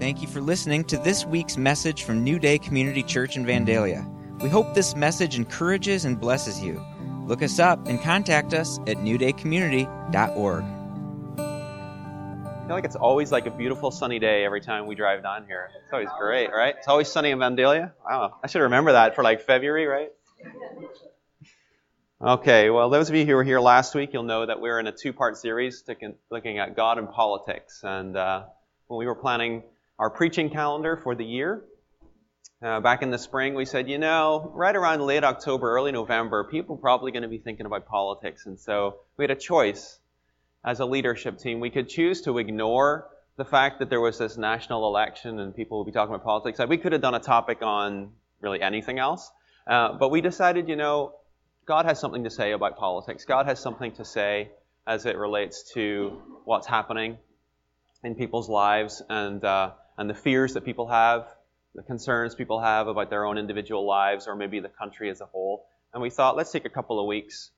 Thank you for listening to this week's message from New Day Community Church in Vandalia. We hope this message encourages and blesses you. Look us up and contact us at newdaycommunity.org. I feel like it's always like a beautiful sunny day every time we drive down here. It's always great, right? It's always sunny in Vandalia. Wow, I should remember that for like February, right? Okay, well, those of you who were here last week, you'll know that we're in a two-part series looking at God and politics. And uh, when we were planning our preaching calendar for the year. Uh, back in the spring, we said, you know, right around late October, early November, people are probably going to be thinking about politics. And so we had a choice as a leadership team. We could choose to ignore the fact that there was this national election and people would be talking about politics. We could have done a topic on really anything else. Uh, but we decided, you know, God has something to say about politics. God has something to say as it relates to what's happening in people's lives. And uh, and the fears that people have, the concerns people have about their own individual lives or maybe the country as a whole. And we thought, let's take a couple of weeks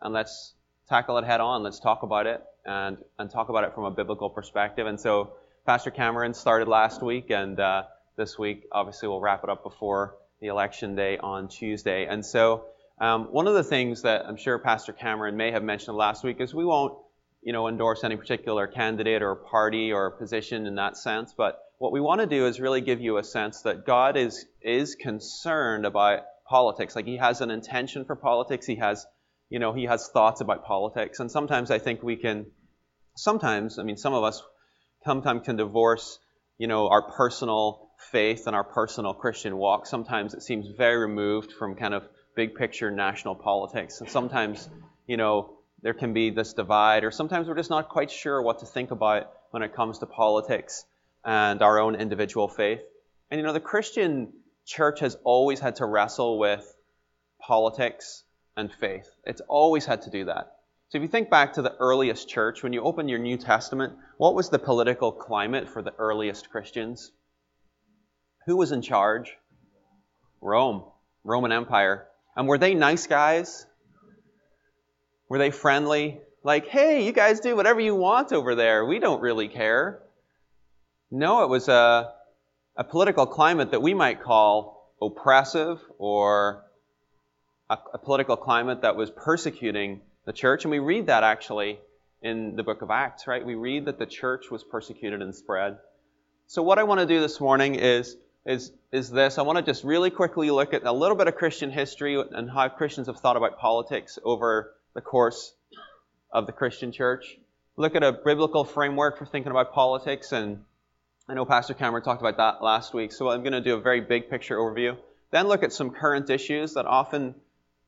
and let's tackle it head on. Let's talk about it and, and talk about it from a biblical perspective. And so Pastor Cameron started last week, and uh, this week, obviously, we'll wrap it up before the election day on Tuesday. And so um, one of the things that I'm sure Pastor Cameron may have mentioned last week is we won't, you know, endorse any particular candidate or party or position in that sense, but what we want to do is really give you a sense that God is, is concerned about politics. Like he has an intention for politics. He has, you know, he has thoughts about politics. And sometimes I think we can, sometimes, I mean, some of us sometimes can divorce, you know, our personal faith and our personal Christian walk. Sometimes it seems very removed from kind of big picture national politics. And sometimes, you know, there can be this divide, or sometimes we're just not quite sure what to think about when it comes to politics and our own individual faith. And you know, the Christian church has always had to wrestle with politics and faith. It's always had to do that. So if you think back to the earliest church, when you open your New Testament, what was the political climate for the earliest Christians? Who was in charge? Rome, Roman Empire. And were they nice guys? Were they friendly? Like, hey, you guys do whatever you want over there. We don't really care. No, it was a, a political climate that we might call oppressive or a, a political climate that was persecuting the church. And we read that actually in the book of Acts, right? We read that the church was persecuted and spread. So what I want to do this morning is is is this. I want to just really quickly look at a little bit of Christian history and how Christians have thought about politics over the course of the Christian church. Look at a biblical framework for thinking about politics and I know Pastor Cameron talked about that last week, so I'm going to do a very big picture overview. Then look at some current issues that often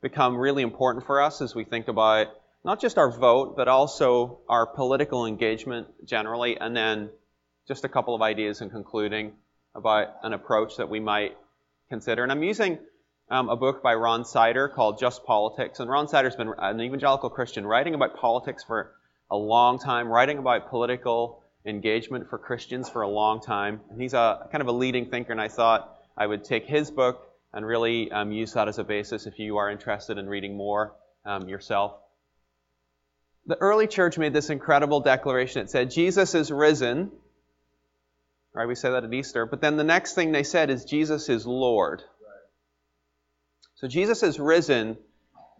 become really important for us as we think about not just our vote, but also our political engagement generally, and then just a couple of ideas in concluding about an approach that we might consider. And I'm using um, a book by Ron Sider called Just Politics. And Ron Sider's been an evangelical Christian writing about politics for a long time, writing about political engagement for Christians for a long time. And he's a kind of a leading thinker, and I thought I would take his book and really um, use that as a basis if you are interested in reading more um, yourself. The early church made this incredible declaration. It said, Jesus is risen. Right, we say that at Easter. But then the next thing they said is, Jesus is Lord. Right. So Jesus is risen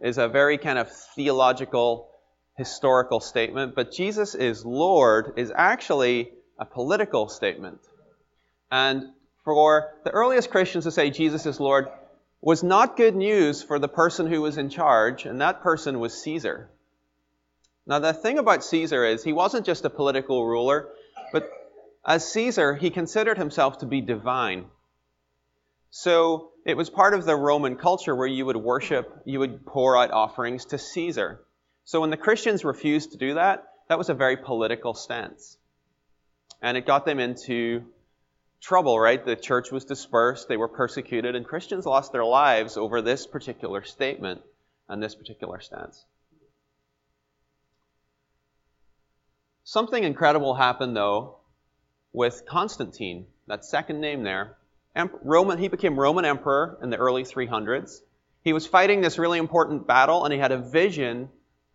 is a very kind of theological historical statement, but Jesus is Lord is actually a political statement. And for the earliest Christians to say Jesus is Lord was not good news for the person who was in charge, and that person was Caesar. Now, the thing about Caesar is he wasn't just a political ruler, but as Caesar, he considered himself to be divine. So it was part of the Roman culture where you would worship, you would pour out offerings to Caesar. So when the Christians refused to do that, that was a very political stance. And it got them into trouble, right? The church was dispersed, they were persecuted, and Christians lost their lives over this particular statement and this particular stance. Something incredible happened, though, with Constantine, that second name there. Roman, he became Roman emperor in the early 300s. He was fighting this really important battle, and he had a vision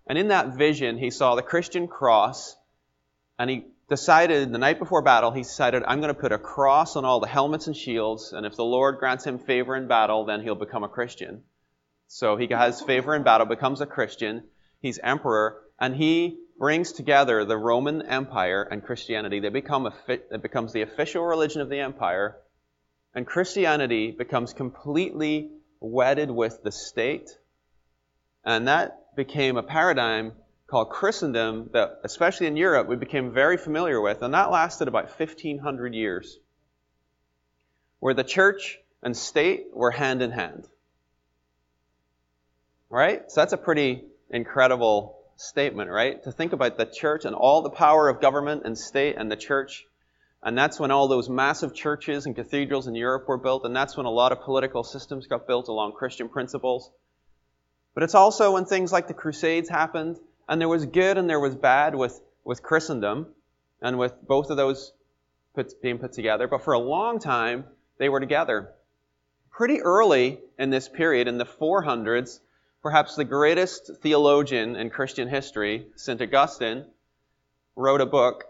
and in that vision, he saw the Christian cross, and he decided the night before battle, he decided, I'm going to put a cross on all the helmets and shields, and if the Lord grants him favor in battle, then he'll become a Christian. So he has favor in battle, becomes a Christian. He's emperor, and he brings together the Roman Empire and Christianity. They become a, it becomes the official religion of the empire, and Christianity becomes completely wedded with the state. And that became a paradigm called Christendom that, especially in Europe, we became very familiar with, and that lasted about 1500 years, where the church and state were hand in hand. Right? So that's a pretty incredible statement, right? To think about the church and all the power of government and state and the church. And that's when all those massive churches and cathedrals in Europe were built, and that's when a lot of political systems got built along Christian principles. But it's also when things like the Crusades happened, and there was good and there was bad with, with Christendom, and with both of those put, being put together. But for a long time, they were together. Pretty early in this period, in the 400s, perhaps the greatest theologian in Christian history, St. Augustine, wrote a book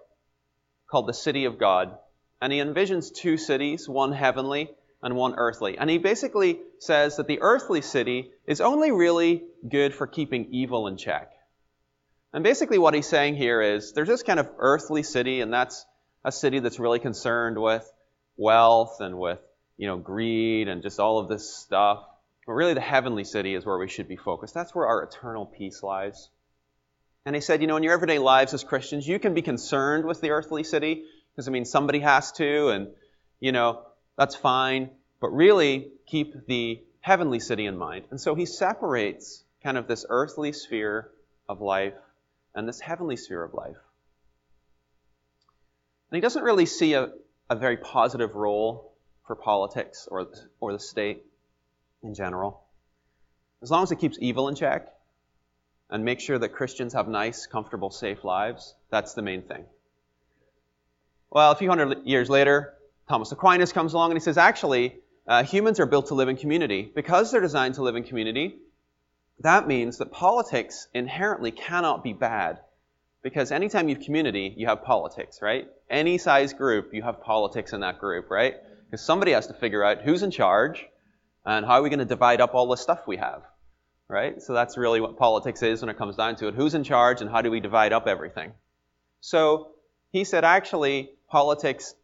called The City of God. And he envisions two cities, one heavenly and one earthly. And he basically says that the earthly city is only really good for keeping evil in check. And basically what he's saying here is there's this kind of earthly city, and that's a city that's really concerned with wealth and with, you know, greed and just all of this stuff. But really, the heavenly city is where we should be focused. That's where our eternal peace lies. And he said, you know, in your everyday lives as Christians, you can be concerned with the earthly city, because, I mean, somebody has to, and, you know, that's fine. But really, keep the heavenly city in mind. And so he separates kind of this earthly sphere of life and this heavenly sphere of life. And he doesn't really see a, a very positive role for politics or, or the state in general. As long as it keeps evil in check and makes sure that Christians have nice, comfortable, safe lives, that's the main thing. Well, a few hundred years later, Thomas Aquinas comes along and he says, actually, uh, humans are built to live in community. Because they're designed to live in community, that means that politics inherently cannot be bad. Because anytime you have community, you have politics, right? Any size group, you have politics in that group, right? Because somebody has to figure out who's in charge, and how are we going to divide up all the stuff we have? Right? So that's really what politics is when it comes down to it. Who's in charge and how do we divide up everything? So he said actually politics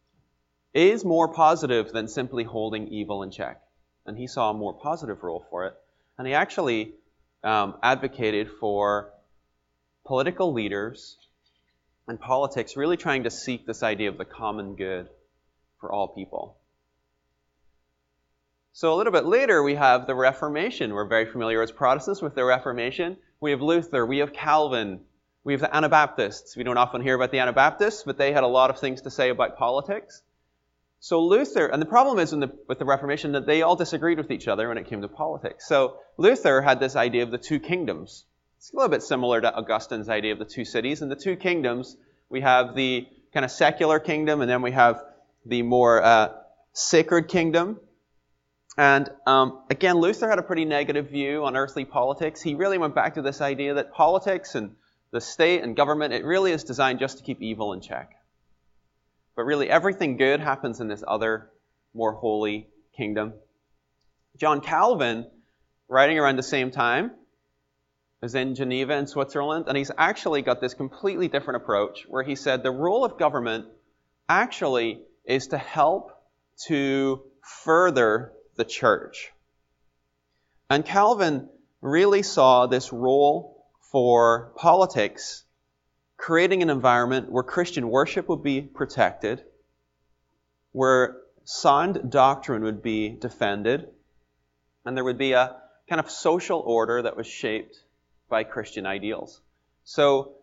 is more positive than simply holding evil in check. And he saw a more positive role for it. And he actually um, advocated for political leaders and politics really trying to seek this idea of the common good for all people. So a little bit later, we have the Reformation. We're very familiar as Protestants with the Reformation. We have Luther, we have Calvin, we have the Anabaptists. We don't often hear about the Anabaptists, but they had a lot of things to say about politics. So Luther, and the problem is the, with the Reformation that they all disagreed with each other when it came to politics. So Luther had this idea of the two kingdoms. It's a little bit similar to Augustine's idea of the two cities. In the two kingdoms, we have the kind of secular kingdom, and then we have the more uh, sacred kingdom. And um, again, Luther had a pretty negative view on earthly politics. He really went back to this idea that politics and the state and government, it really is designed just to keep evil in check. But really, everything good happens in this other, more holy kingdom. John Calvin, writing around the same time, is in Geneva in Switzerland, and he's actually got this completely different approach where he said the role of government actually is to help to further the church. And Calvin really saw this role for politics creating an environment where Christian worship would be protected, where sound doctrine would be defended, and there would be a kind of social order that was shaped by Christian ideals. So,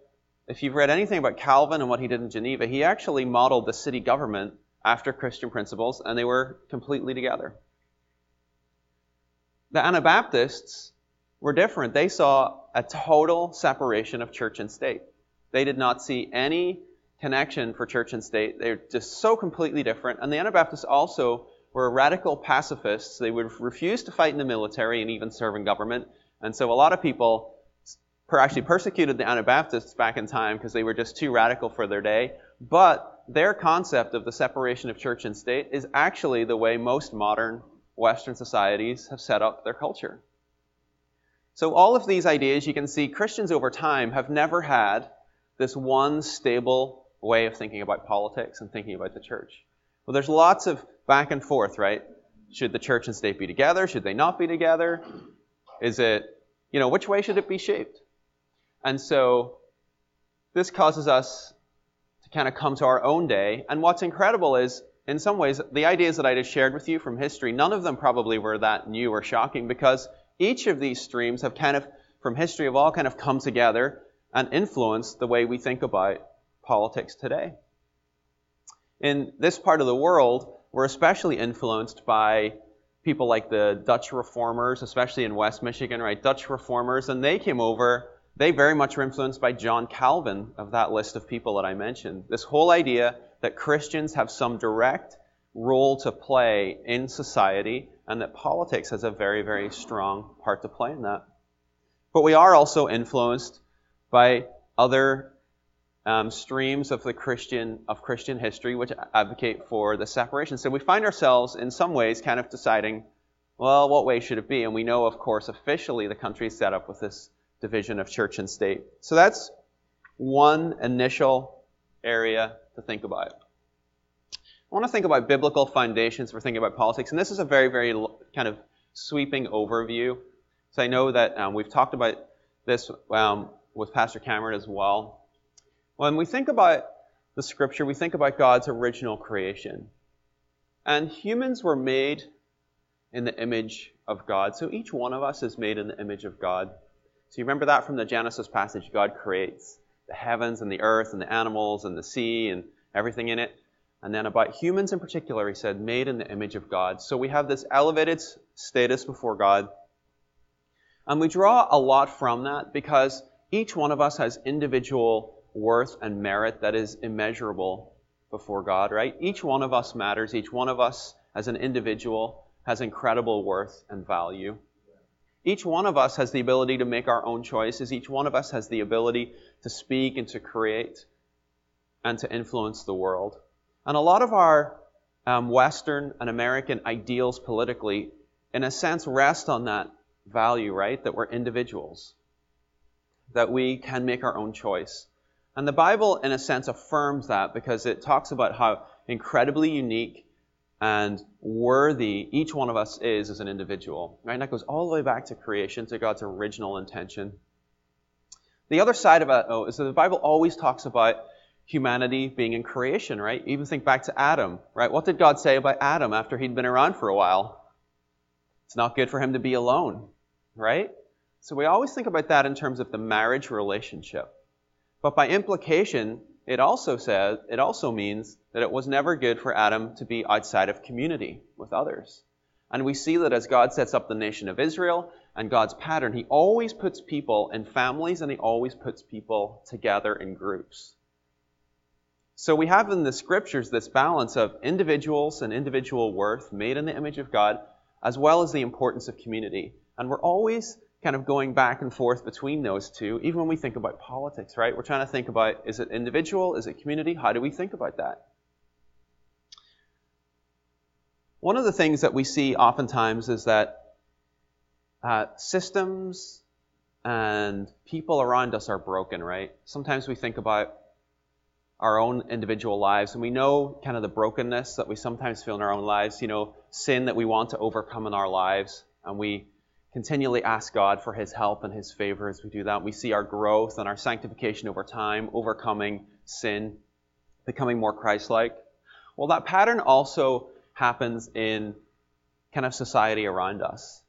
if you've read anything about Calvin and what he did in Geneva, he actually modeled the city government after Christian principles, and they were completely together. The Anabaptists were different. They saw a total separation of church and state. They did not see any connection for church and state. They're just so completely different. And the Anabaptists also were radical pacifists. They would refuse to fight in the military and even serve in government. And so a lot of people actually persecuted the Anabaptists back in time because they were just too radical for their day. But their concept of the separation of church and state is actually the way most modern Western societies have set up their culture. So, all of these ideas, you can see Christians over time have never had this one stable way of thinking about politics and thinking about the church. Well, there's lots of back and forth, right? Should the church and state be together? Should they not be together? Is it, you know, which way should it be shaped? And so this causes us to kind of come to our own day. And what's incredible is, in some ways, the ideas that I just shared with you from history, none of them probably were that new or shocking because each of these streams have kind of, from history, have all kind of come together and influenced the way we think about politics today. In this part of the world, we're especially influenced by people like the Dutch reformers, especially in West Michigan, right? Dutch reformers, and they came over. They very much were influenced by John Calvin of that list of people that I mentioned. This whole idea that Christians have some direct role to play in society and that politics has a very, very strong part to play in that. But we are also influenced by other um, streams of the Christian of Christian history which advocate for the separation. So we find ourselves in some ways kind of deciding, well, what way should it be? And we know, of course, officially the country is set up with this division of church and state. So that's one initial area to think about. I want to think about biblical foundations for thinking about politics, and this is a very, very kind of sweeping overview. So I know that um, we've talked about this um, with Pastor Cameron as well. When we think about the scripture, we think about God's original creation. And humans were made in the image of God. So each one of us is made in the image of God. So you remember that from the Genesis passage God creates the heavens and the earth and the animals and the sea and everything in it. And then about humans in particular, he said, made in the image of God. So we have this elevated status before God. And we draw a lot from that because each one of us has individual worth and merit that is immeasurable before God, right? Each one of us matters. Each one of us as an individual has incredible worth and value. Each one of us has the ability to make our own choices. Each one of us has the ability to speak and to create and to influence the world. And a lot of our um, Western and American ideals politically, in a sense, rest on that value, right? That we're individuals, that we can make our own choice. And the Bible, in a sense, affirms that because it talks about how incredibly unique and worthy each one of us is as an individual. Right? And that goes all the way back to creation, to God's original intention. The other side of it, though, is that the Bible always talks about humanity being in creation, right? Even think back to Adam, right? What did God say about Adam after he'd been around for a while? It's not good for him to be alone, right? So we always think about that in terms of the marriage relationship. But by implication, it also says, it also means that it was never good for Adam to be outside of community with others. And we see that as God sets up the nation of Israel and God's pattern, He always puts people in families and He always puts people together in groups. So we have in the scriptures this balance of individuals and individual worth made in the image of God, as well as the importance of community. And we're always kind of going back and forth between those two, even when we think about politics, right? We're trying to think about is it individual? Is it community? How do we think about that? One of the things that we see oftentimes is that uh, systems and people around us are broken, right? Sometimes we think about our own individual lives. And we know kind of the brokenness that we sometimes feel in our own lives, you know, sin that we want to overcome in our lives. And we continually ask God for His help and His favor as we do that. We see our growth and our sanctification over time, overcoming sin, becoming more Christ like. Well, that pattern also happens in kind of society around us.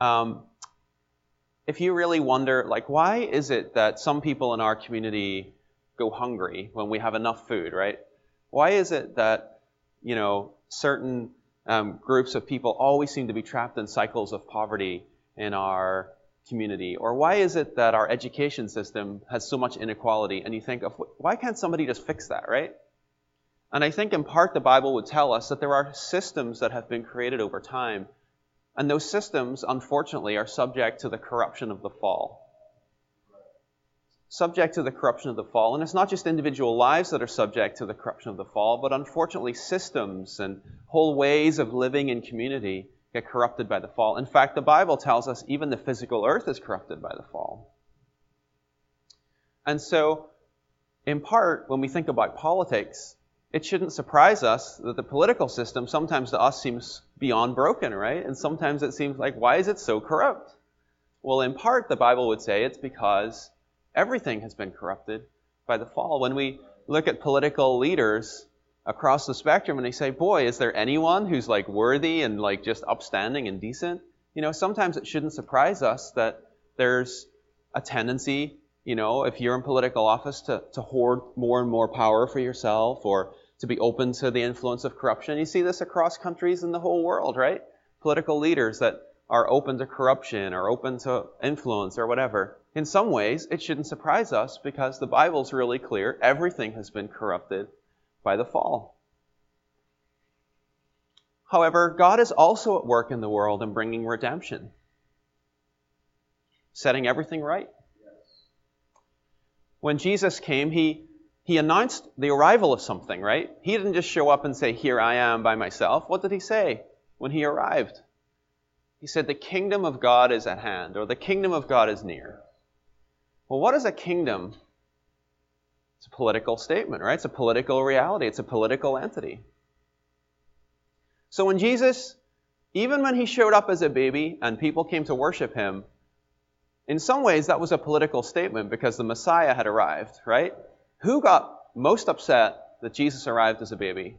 Um, if you really wonder, like, why is it that some people in our community go hungry when we have enough food, right? Why is it that, you know, certain um, groups of people always seem to be trapped in cycles of poverty in our community? Or why is it that our education system has so much inequality? And you think, of, why can't somebody just fix that, right? And I think in part the Bible would tell us that there are systems that have been created over time. And those systems, unfortunately, are subject to the corruption of the fall. Subject to the corruption of the fall. And it's not just individual lives that are subject to the corruption of the fall, but unfortunately, systems and whole ways of living in community get corrupted by the fall. In fact, the Bible tells us even the physical earth is corrupted by the fall. And so, in part, when we think about politics, it shouldn't surprise us that the political system sometimes to us seems beyond broken, right? And sometimes it seems like, why is it so corrupt? Well, in part, the Bible would say it's because everything has been corrupted by the fall. When we look at political leaders across the spectrum and they say, boy, is there anyone who's like worthy and like just upstanding and decent? You know, sometimes it shouldn't surprise us that there's a tendency, you know, if you're in political office to, to hoard more and more power for yourself or to be open to the influence of corruption. You see this across countries in the whole world, right? Political leaders that are open to corruption or open to influence or whatever. In some ways, it shouldn't surprise us because the Bible's really clear. Everything has been corrupted by the fall. However, God is also at work in the world and bringing redemption, setting everything right. When Jesus came, he he announced the arrival of something, right? He didn't just show up and say, Here I am by myself. What did he say when he arrived? He said, The kingdom of God is at hand, or the kingdom of God is near. Well, what is a kingdom? It's a political statement, right? It's a political reality, it's a political entity. So when Jesus, even when he showed up as a baby and people came to worship him, in some ways that was a political statement because the Messiah had arrived, right? Who got most upset that Jesus arrived as a baby?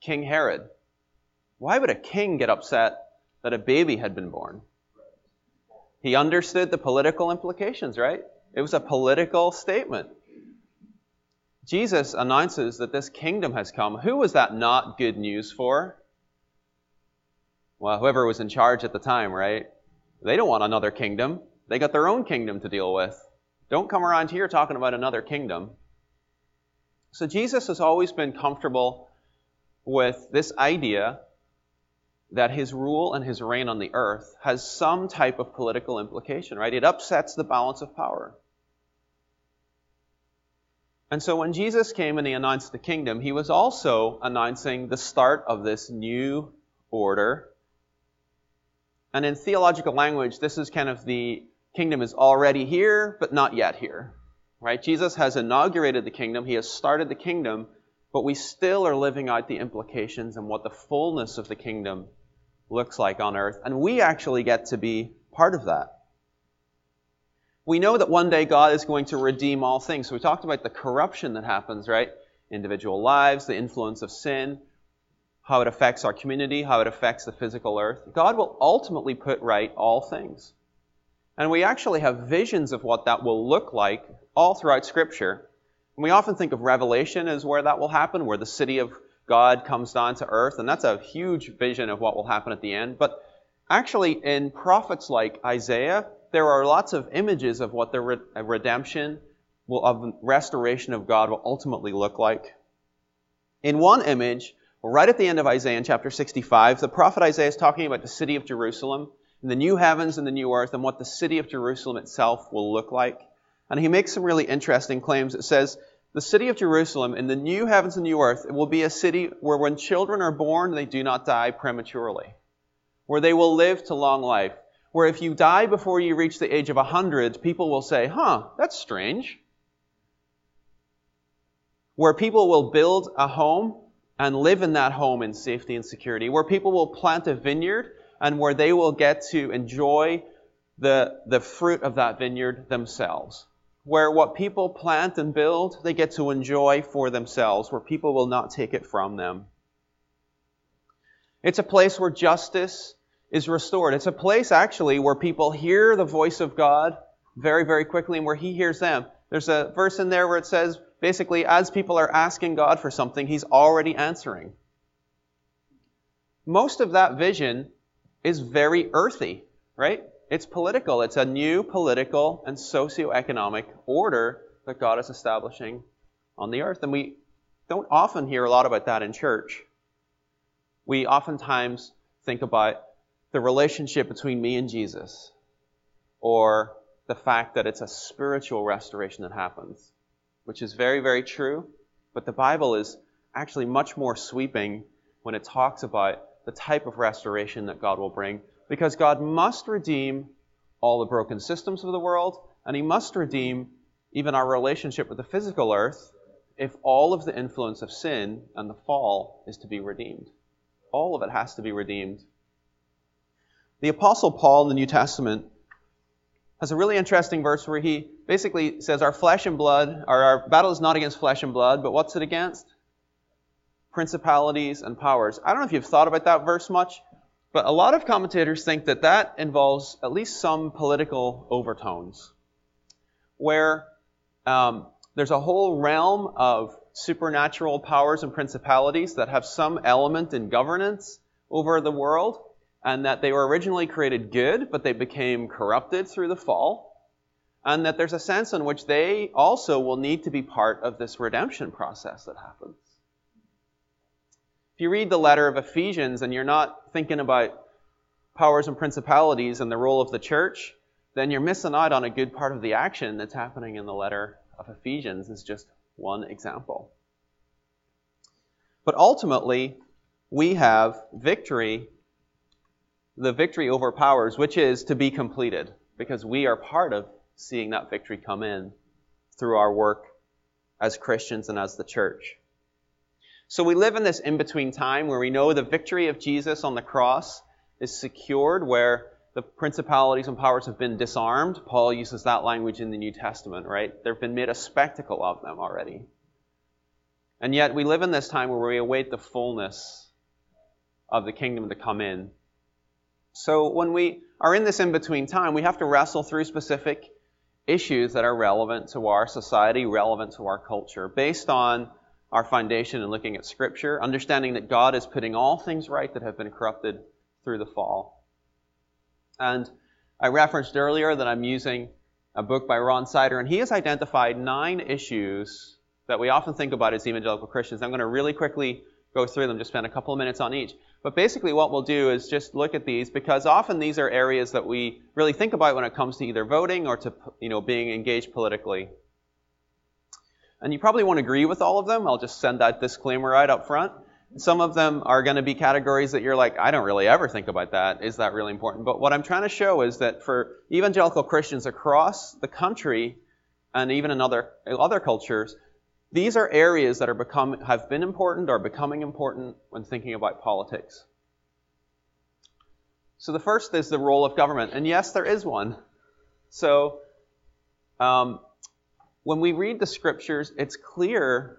King Herod. Why would a king get upset that a baby had been born? He understood the political implications, right? It was a political statement. Jesus announces that this kingdom has come. Who was that not good news for? Well, whoever was in charge at the time, right? They don't want another kingdom. They got their own kingdom to deal with. Don't come around here talking about another kingdom. So Jesus has always been comfortable with this idea that his rule and his reign on the earth has some type of political implication, right? It upsets the balance of power. And so when Jesus came and he announced the kingdom, he was also announcing the start of this new order. And in theological language, this is kind of the kingdom is already here, but not yet here. Right? Jesus has inaugurated the kingdom, he has started the kingdom, but we still are living out the implications and what the fullness of the kingdom looks like on earth. And we actually get to be part of that. We know that one day God is going to redeem all things. So we talked about the corruption that happens, right? Individual lives, the influence of sin, how it affects our community, how it affects the physical earth. God will ultimately put right all things. And we actually have visions of what that will look like all throughout Scripture. We often think of Revelation as where that will happen, where the city of God comes down to earth, and that's a huge vision of what will happen at the end. But actually, in prophets like Isaiah, there are lots of images of what the redemption, will, of restoration of God will ultimately look like. In one image, right at the end of Isaiah in chapter 65, the prophet Isaiah is talking about the city of Jerusalem and the new heavens and the new earth and what the city of Jerusalem itself will look like. And he makes some really interesting claims. It says, the city of Jerusalem in the new heavens and new earth, will be a city where when children are born, they do not die prematurely. Where they will live to long life. Where if you die before you reach the age of 100, people will say, huh, that's strange. Where people will build a home and live in that home in safety and security. Where people will plant a vineyard and where they will get to enjoy the, the fruit of that vineyard themselves. Where what people plant and build, they get to enjoy for themselves, where people will not take it from them. It's a place where justice is restored. It's a place actually where people hear the voice of God very, very quickly and where He hears them. There's a verse in there where it says, basically, as people are asking God for something, He's already answering. Most of that vision is very earthy, right? It's political. It's a new political and socio-economic order that God is establishing on the earth. And we don't often hear a lot about that in church. We oftentimes think about the relationship between me and Jesus, or the fact that it's a spiritual restoration that happens, which is very, very true. But the Bible is actually much more sweeping when it talks about the type of restoration that God will bring, because God must redeem all the broken systems of the world, and He must redeem even our relationship with the physical earth if all of the influence of sin and the fall is to be redeemed. All of it has to be redeemed. The Apostle Paul in the New Testament has a really interesting verse where he basically says, Our flesh and blood, our, our battle is not against flesh and blood, but what's it against? Principalities and powers. I don't know if you've thought about that verse much, but a lot of commentators think that that involves at least some political overtones, where um, there's a whole realm of supernatural powers and principalities that have some element in governance over the world, and that they were originally created good, but they became corrupted through the fall, and that there's a sense in which they also will need to be part of this redemption process that happens. If you read the letter of Ephesians and you're not thinking about powers and principalities and the role of the church, then you're missing out on a good part of the action that's happening in the letter of Ephesians, is just one example. But ultimately, we have victory the victory over powers, which is to be completed, because we are part of seeing that victory come in through our work as Christians and as the church. So we live in this in between time where we know the victory of Jesus on the cross is secured, where the principalities and powers have been disarmed. Paul uses that language in the New Testament, right? They've been made a spectacle of them already. And yet we live in this time where we await the fullness of the kingdom to come in so when we are in this in between time, we have to wrestle through specific issues that are relevant to our society, relevant to our culture, based on our foundation in looking at Scripture, understanding that God is putting all things right that have been corrupted through the fall. And I referenced earlier that I'm using a book by Ron Sider, and he has identified nine issues that we often think about as evangelical Christians. I'm going to really quickly go through them, just spend a couple of minutes on each. But basically, what we'll do is just look at these because often these are areas that we really think about when it comes to either voting or to you know being engaged politically. And you probably won't agree with all of them. I'll just send that disclaimer right up front. Some of them are going to be categories that you're like, I don't really ever think about that. Is that really important? But what I'm trying to show is that for evangelical Christians across the country and even in other, other cultures, these are areas that are become, have been important or becoming important when thinking about politics. So the first is the role of government. And yes, there is one. So um, when we read the scriptures, it's clear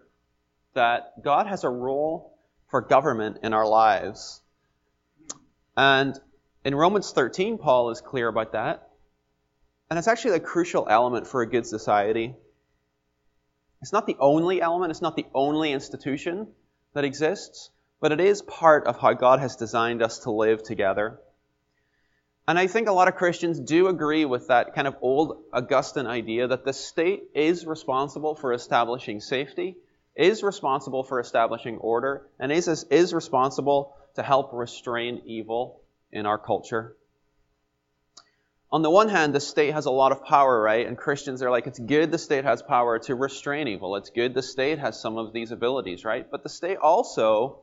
that God has a role for government in our lives. And in Romans 13, Paul is clear about that. And it's actually a crucial element for a good society. It's not the only element, it's not the only institution that exists, but it is part of how God has designed us to live together. And I think a lot of Christians do agree with that kind of old Augustine idea that the state is responsible for establishing safety, is responsible for establishing order, and is, is responsible to help restrain evil in our culture on the one hand, the state has a lot of power, right? And Christians are like, it's good the state has power to restrain evil. It's good the state has some of these abilities, right? But the state also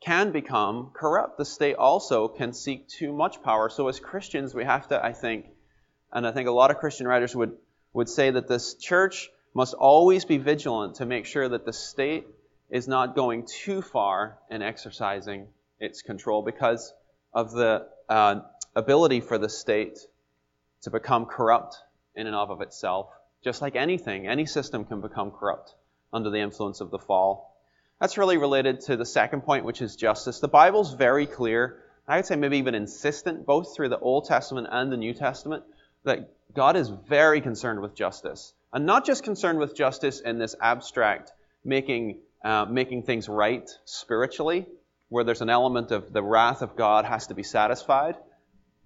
can become corrupt. The state also can seek too much power. So as Christians, we have to, I think, and I think a lot of Christian writers would, would say that this church must always be vigilant to make sure that the state is not going too far in exercising its control because of the uh, ability for the state to become corrupt in and of itself. Just like anything, any system can become corrupt under the influence of the fall. That's really related to the second point, which is justice. The Bible's very clear, I would say maybe even insistent, both through the Old Testament and the New Testament, that God is very concerned with justice. And not just concerned with justice in this abstract, making, uh, making things right spiritually, where there's an element of the wrath of God has to be satisfied,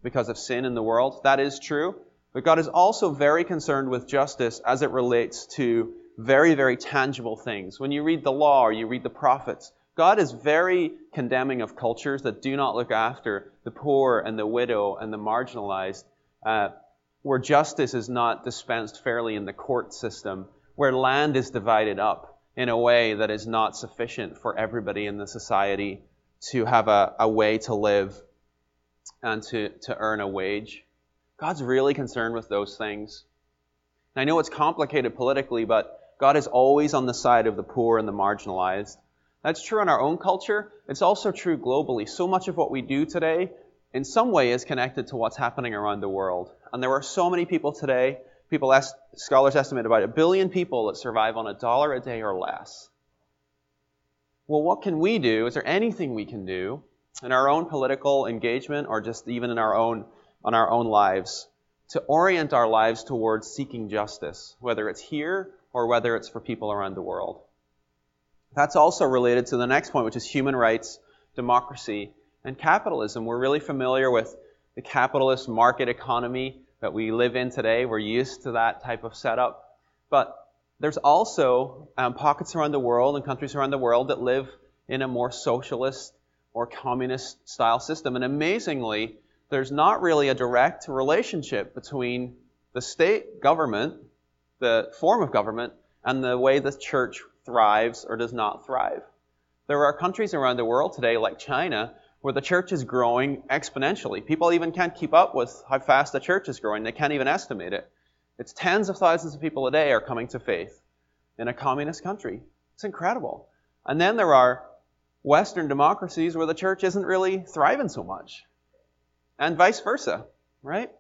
because of sin in the world. That is true. But God is also very concerned with justice as it relates to very, very tangible things. When you read the law or you read the prophets, God is very condemning of cultures that do not look after the poor and the widow and the marginalized. Uh, where justice is not dispensed fairly in the court system, where land is divided up in a way that is not sufficient for everybody in the society to have a, a way to live and to, to earn a wage. God's really concerned with those things. And I know it's complicated politically, but God is always on the side of the poor and the marginalized. That's true in our own culture. It's also true globally. So much of what we do today, in some way, is connected to what's happening around the world. And there are so many people today, people est- scholars estimate about a billion people that survive on a dollar a day or less. Well, what can we do? Is there anything we can do in our own political engagement or just even in our own on our own lives to orient our lives towards seeking justice, whether it's here or whether it's for people around the world? That's also related to the next point, which is human rights, democracy, and capitalism. We're really familiar with the capitalist market economy that we live in today. We're used to that type of setup. But there's also um, pockets around the world and countries around the world that live in a more socialist or communist style system. And amazingly, there's not really a direct relationship between the state government, the form of government, and the way the church thrives or does not thrive. There are countries around the world today, like China, where the church is growing exponentially. People even can't keep up with how fast the church is growing. They can't even estimate it. It's tens of thousands of people a day are coming to faith in a communist country. It's incredible. And then there are Western democracies where the church isn't really thriving so much. And vice versa, right?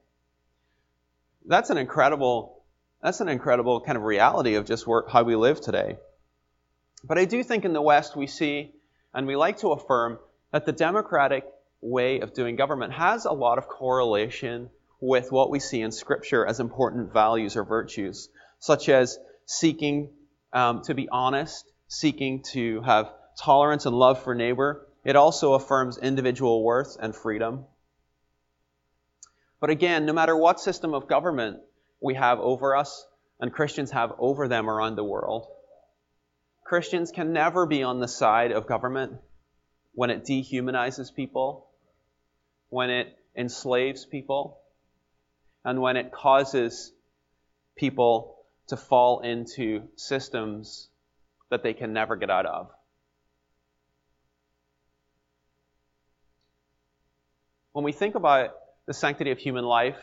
That's an incredible, that's an incredible kind of reality of just how we live today. But I do think in the West we see, and we like to affirm, that the democratic way of doing government has a lot of correlation with what we see in Scripture as important values or virtues, such as seeking um, to be honest, seeking to have tolerance and love for neighbor. It also affirms individual worth and freedom. But again, no matter what system of government we have over us and Christians have over them around the world, Christians can never be on the side of government when it dehumanizes people, when it enslaves people, and when it causes people to fall into systems that they can never get out of. When we think about the sanctity of human life,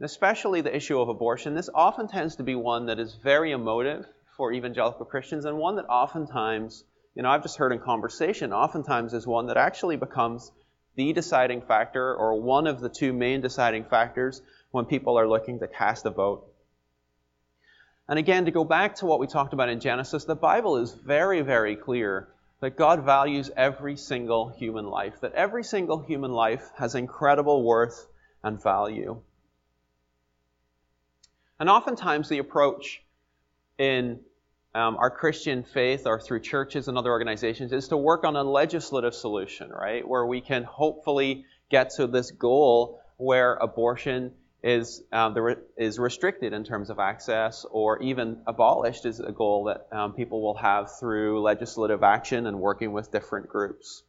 especially the issue of abortion, this often tends to be one that is very emotive for evangelical Christians and one that oftentimes you know, I've just heard in conversation, oftentimes is one that actually becomes the deciding factor or one of the two main deciding factors when people are looking to cast a vote. And again, to go back to what we talked about in Genesis, the Bible is very, very clear that God values every single human life, that every single human life has incredible worth and value. And oftentimes the approach in um, our Christian faith or through churches and other organizations is to work on a legislative solution, right? Where we can hopefully get to this goal where abortion is um, there is restricted in terms of access or even abolished is a goal that um, people will have through legislative action and working with different groups.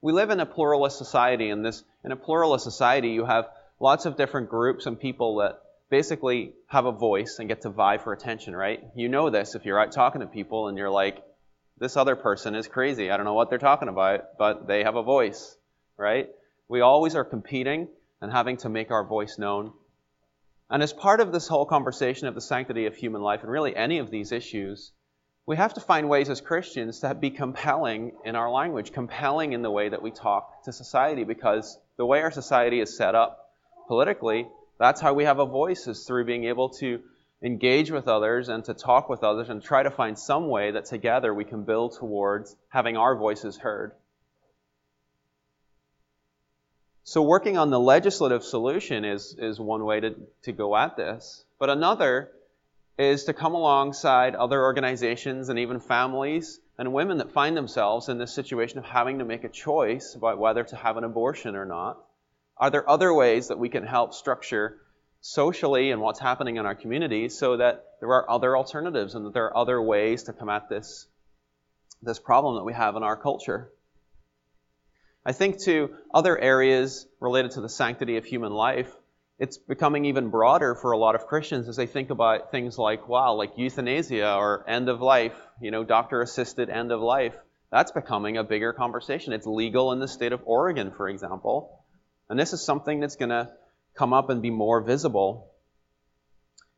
We live in a pluralist society, and this in a pluralist society you have lots of different groups and people that basically have a voice and get to vie for attention, right? You know this if you're out talking to people and you're like, this other person is crazy. I don't know what they're talking about, but they have a voice, right? We always are competing and having to make our voice known. And as part of this whole conversation of the sanctity of human life and really any of these issues, we have to find ways as Christians to be compelling in our language, compelling in the way that we talk to society, because the way our society is set up politically, that's how we have a voice, is through being able to engage with others and to talk with others and try to find some way that together we can build towards having our voices heard. So working on the legislative solution is, is one way to, to go at this. But another is to come alongside other organizations and even families and women that find themselves in this situation of having to make a choice about whether to have an abortion or not. Are there other ways that we can help structure socially and what's happening in our community so that there are other alternatives and that there are other ways to come at this, this problem that we have in our culture? I think to other areas related to the sanctity of human life it's becoming even broader for a lot of Christians as they think about things like, wow, like euthanasia or end of life, you know, doctor assisted end of life. That's becoming a bigger conversation. It's legal in the state of Oregon, for example. And this is something that's going to come up and be more visible.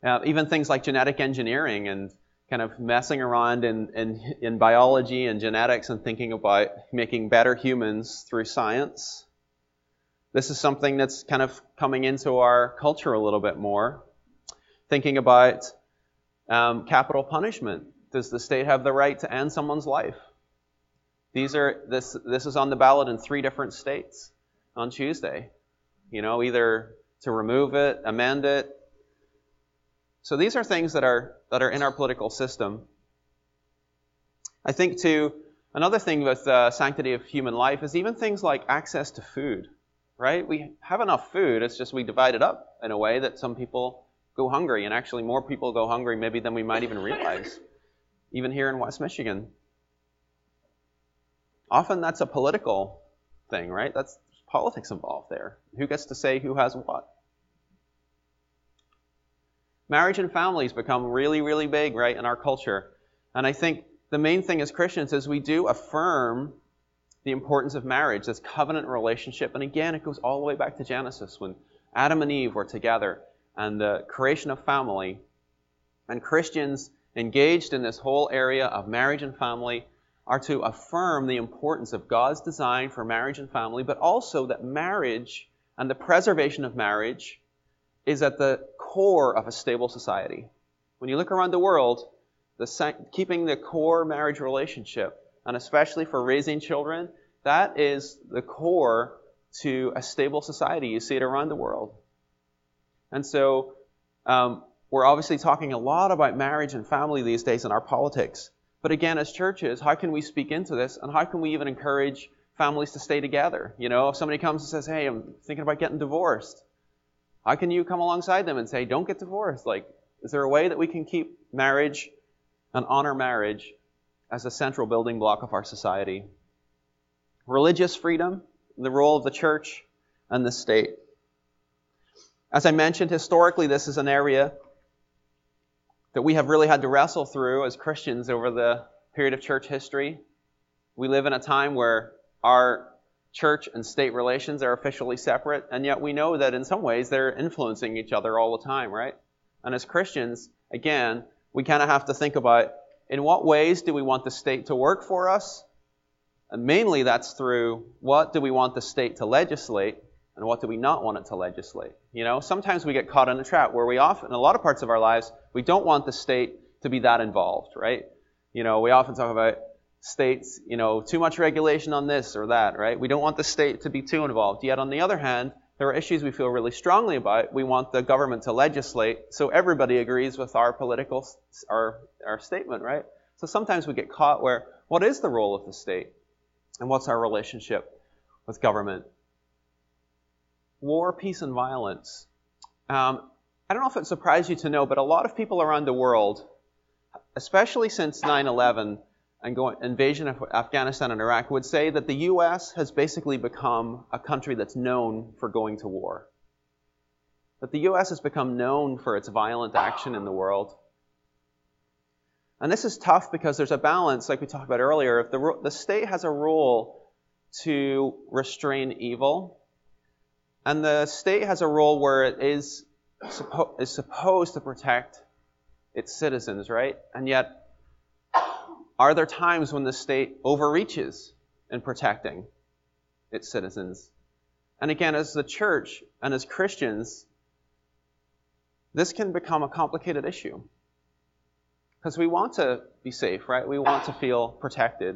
Uh, even things like genetic engineering and kind of messing around in, in, in biology and genetics and thinking about making better humans through science. This is something that's kind of coming into our culture a little bit more. Thinking about um, capital punishment. Does the state have the right to end someone's life? These are this this is on the ballot in three different states on Tuesday. You know, either to remove it, amend it. So these are things that are that are in our political system. I think too another thing with uh, sanctity of human life is even things like access to food. Right? We have enough food. It's just we divide it up in a way that some people go hungry, and actually more people go hungry maybe than we might even realize. Even here in West Michigan, often that's a political thing, right? That's politics involved there. Who gets to say who has what? Marriage and families become really, really big, right, in our culture. And I think the main thing as Christians is we do affirm the importance of marriage, this covenant relationship. And again, it goes all the way back to Genesis when Adam and Eve were together and the creation of family. And Christians engaged in this whole area of marriage and family are to affirm the importance of God's design for marriage and family, but also that marriage and the preservation of marriage is at the core of a stable society. When you look around the world, the, keeping the core marriage relationship, and especially for raising children, that is the core to a stable society. You see it around the world. And so, um, we're obviously talking a lot about marriage and family these days in our politics. But again, as churches, how can we speak into this and how can we even encourage families to stay together? You know, if somebody comes and says, hey, I'm thinking about getting divorced, how can you come alongside them and say, don't get divorced? Like, is there a way that we can keep marriage and honor marriage as a central building block of our society? Religious freedom, the role of the church and the state. As I mentioned, historically, this is an area that we have really had to wrestle through as Christians over the period of church history. We live in a time where our church and state relations are officially separate, and yet we know that in some ways they're influencing each other all the time, right? And as Christians, again, we kind of have to think about in what ways do we want the state to work for us? And mainly that's through what do we want the state to legislate and what do we not want it to legislate? You know, sometimes we get caught in a trap where we often, in a lot of parts of our lives, we don't want the state to be that involved, right? You know, we often talk about states, you know, too much regulation on this or that, right? We don't want the state to be too involved. Yet on the other hand, there are issues we feel really strongly about. We want the government to legislate so everybody agrees with our political, our, our statement, right? So sometimes we get caught where, what is the role of the state? And what's our relationship with government? War, peace, and violence. Um, I don't know if it surprised you to know, but a lot of people around the world, especially since 9 11 and going, invasion of Afghanistan and Iraq, would say that the U.S. has basically become a country that's known for going to war. That the U.S. has become known for its violent action in the world. And this is tough because there's a balance, like we talked about earlier. If the, the state has a role to restrain evil, and the state has a role where it is, suppo- is supposed to protect its citizens, right? And yet, are there times when the state overreaches in protecting its citizens? And again, as the church and as Christians, this can become a complicated issue. Because we want to be safe, right? We want to feel protected.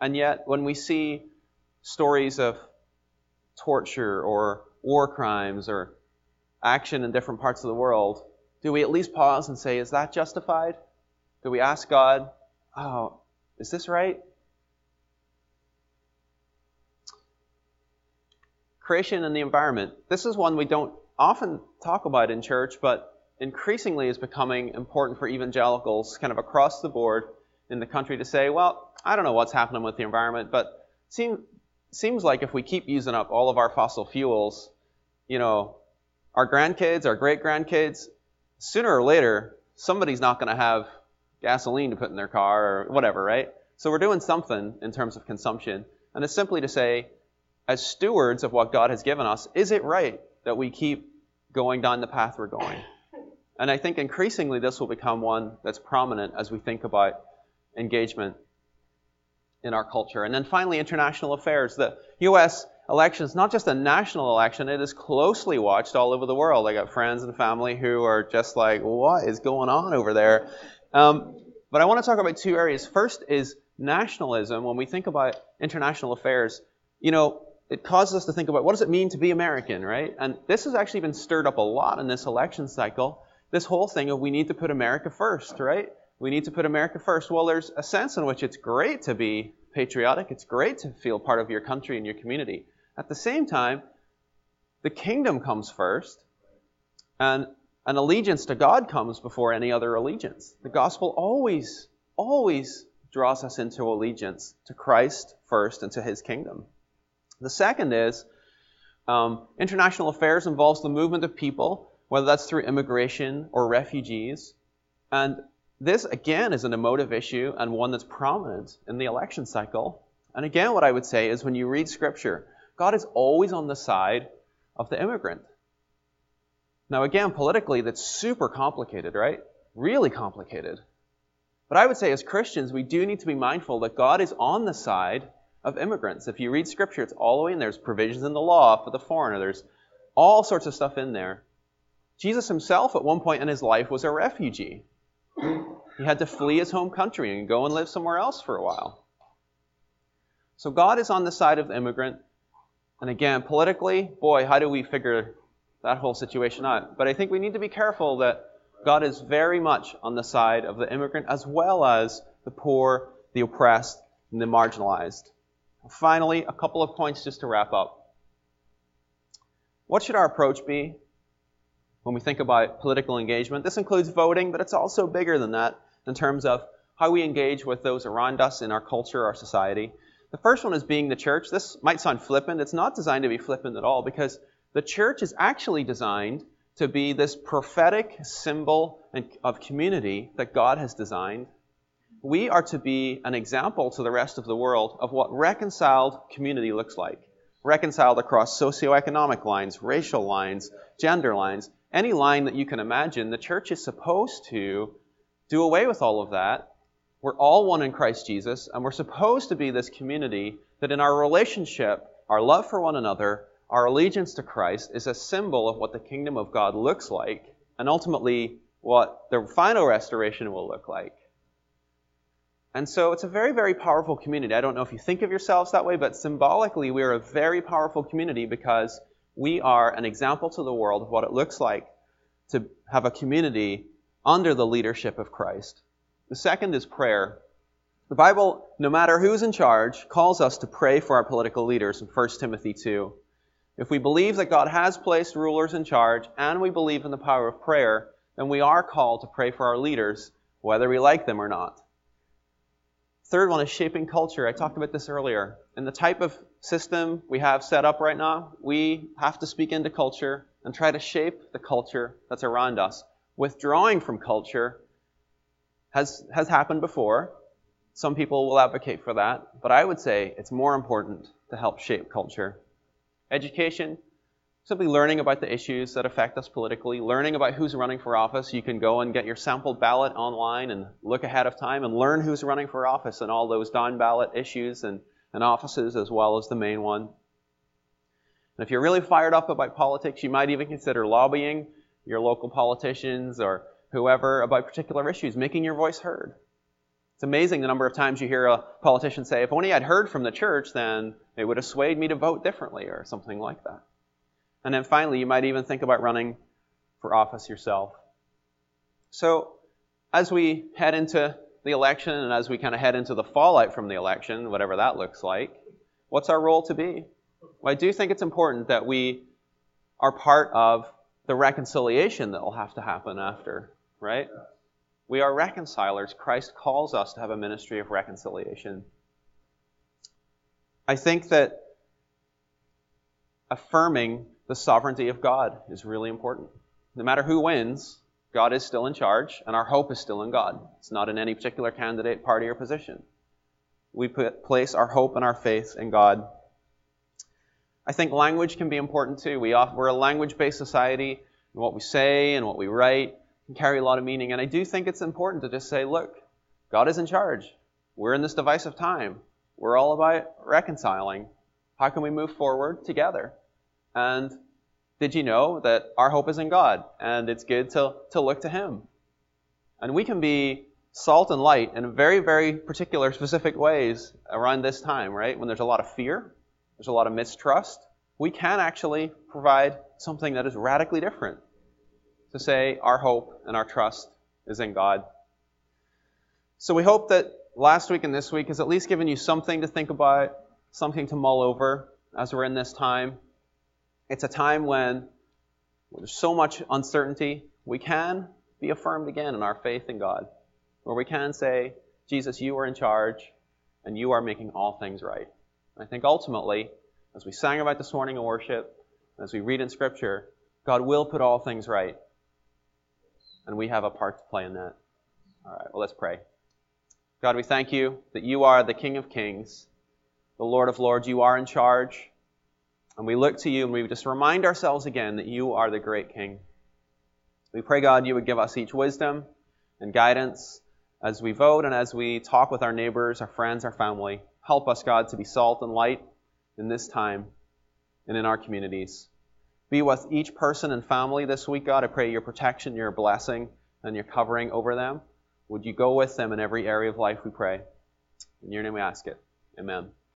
And yet, when we see stories of torture or war crimes or action in different parts of the world, do we at least pause and say, is that justified? Do we ask God, oh, is this right? Creation and the environment. This is one we don't often talk about in church, but increasingly is becoming important for evangelicals kind of across the board in the country to say, well, I don't know what's happening with the environment, but seem, seems like if we keep using up all of our fossil fuels, you know, our grandkids, our great grandkids, sooner or later, somebody's not going to have gasoline to put in their car or whatever, right? So we're doing something in terms of consumption. And it's simply to say, as stewards of what God has given us, is it right that we keep going down the path we're going? And I think increasingly this will become one that's prominent as we think about engagement in our culture. And then finally, international affairs. The U.S. election is not just a national election, it is closely watched all over the world. I got friends and family who are just like, what is going on over there? Um, but I want to talk about two areas. First is nationalism. When we think about international affairs, you know, it causes us to think about what does it mean to be American, right? And this has actually been stirred up a lot in this election cycle. This whole thing of we need to put America first, right? We need to put America first. Well, there's a sense in which it's great to be patriotic. It's great to feel part of your country and your community. At the same time, the kingdom comes first, and an allegiance to God comes before any other allegiance. The gospel always, always draws us into allegiance to Christ first and to his kingdom. The second is um, international affairs involves the movement of people, whether that's through immigration or refugees. And this, again, is an emotive issue and one that's prominent in the election cycle. And again, what I would say is when you read Scripture, God is always on the side of the immigrant. Now, again, politically, that's super complicated, right? Really complicated. But I would say as Christians, we do need to be mindful that God is on the side of immigrants. If you read Scripture, it's all the way in. there. There's provisions in the law for the foreigner. There's all sorts of stuff in there. Jesus himself, at one point in his life, was a refugee. He had to flee his home country and go and live somewhere else for a while. So God is on the side of the immigrant. And again, politically, boy, how do we figure that whole situation out? But I think we need to be careful that God is very much on the side of the immigrant as well as the poor, the oppressed, and the marginalized. Finally, a couple of points just to wrap up. What should our approach be when we think about political engagement. This includes voting, but it's also bigger than that in terms of how we engage with those around us in our culture, our society. The first one is being the church. This might sound flippant. It's not designed to be flippant at all because the church is actually designed to be this prophetic symbol of community that God has designed. We are to be an example to the rest of the world of what reconciled community looks like. Reconciled across socioeconomic lines, racial lines, gender lines, any line that you can imagine, the church is supposed to do away with all of that. We're all one in Christ Jesus, and we're supposed to be this community that in our relationship, our love for one another, our allegiance to Christ is a symbol of what the kingdom of God looks like, and ultimately what the final restoration will look like. And so it's a very, very powerful community. I don't know if you think of yourselves that way, but symbolically, we are a very powerful community because we are an example to the world of what it looks like to have a community under the leadership of Christ. The second is prayer. The Bible, no matter who's in charge, calls us to pray for our political leaders in 1 Timothy 2. If we believe that God has placed rulers in charge and we believe in the power of prayer, then we are called to pray for our leaders, whether we like them or not. Third one is shaping culture. I talked about this earlier. In the type of system we have set up right now, we have to speak into culture and try to shape the culture that's around us. Withdrawing from culture has, has happened before. Some people will advocate for that, but I would say it's more important to help shape culture. Education, simply learning about the issues that affect us politically, learning about who's running for office. You can go and get your sample ballot online and look ahead of time and learn who's running for office and all those down ballot issues and, and offices as well as the main one. And if you're really fired up about politics, you might even consider lobbying your local politicians or whoever about particular issues, making your voice heard. It's amazing the number of times you hear a politician say, if only I'd heard from the church, then it would have swayed me to vote differently or something like that. And then finally, you might even think about running for office yourself. So, as we head into the election and as we kind of head into the fallout from the election, whatever that looks like, what's our role to be? Well, I do think it's important that we are part of the reconciliation that will have to happen after, right? We are reconcilers. Christ calls us to have a ministry of reconciliation. I think that affirming the sovereignty of God is really important. No matter who wins, God is still in charge, and our hope is still in God. It's not in any particular candidate, party, or position. We put, place our hope and our faith in God. I think language can be important too. We often, we're a language based society, and what we say and what we write can carry a lot of meaning. And I do think it's important to just say, look, God is in charge. We're in this divisive time. We're all about reconciling. How can we move forward together? And did you know that our hope is in God? And it's good to, to look to Him. And we can be salt and light in very, very particular, specific ways around this time, right? When there's a lot of fear, there's a lot of mistrust. We can actually provide something that is radically different to say our hope and our trust is in God. So we hope that last week and this week has at least given you something to think about, something to mull over as we're in this time. It's a time when there's so much uncertainty, we can be affirmed again in our faith in God, where we can say, Jesus, you are in charge, and you are making all things right. And I think ultimately, as we sang about this morning in worship, as we read in Scripture, God will put all things right. And we have a part to play in that. All right, well, let's pray. God, we thank you that you are the King of Kings, the Lord of Lords. You are in charge. And we look to you and we just remind ourselves again that you are the great King. We pray, God, you would give us each wisdom and guidance as we vote and as we talk with our neighbors, our friends, our family. Help us, God, to be salt and light in this time and in our communities. Be with each person and family this week, God. I pray your protection, your blessing, and your covering over them. Would you go with them in every area of life, we pray. In your name we ask it. Amen.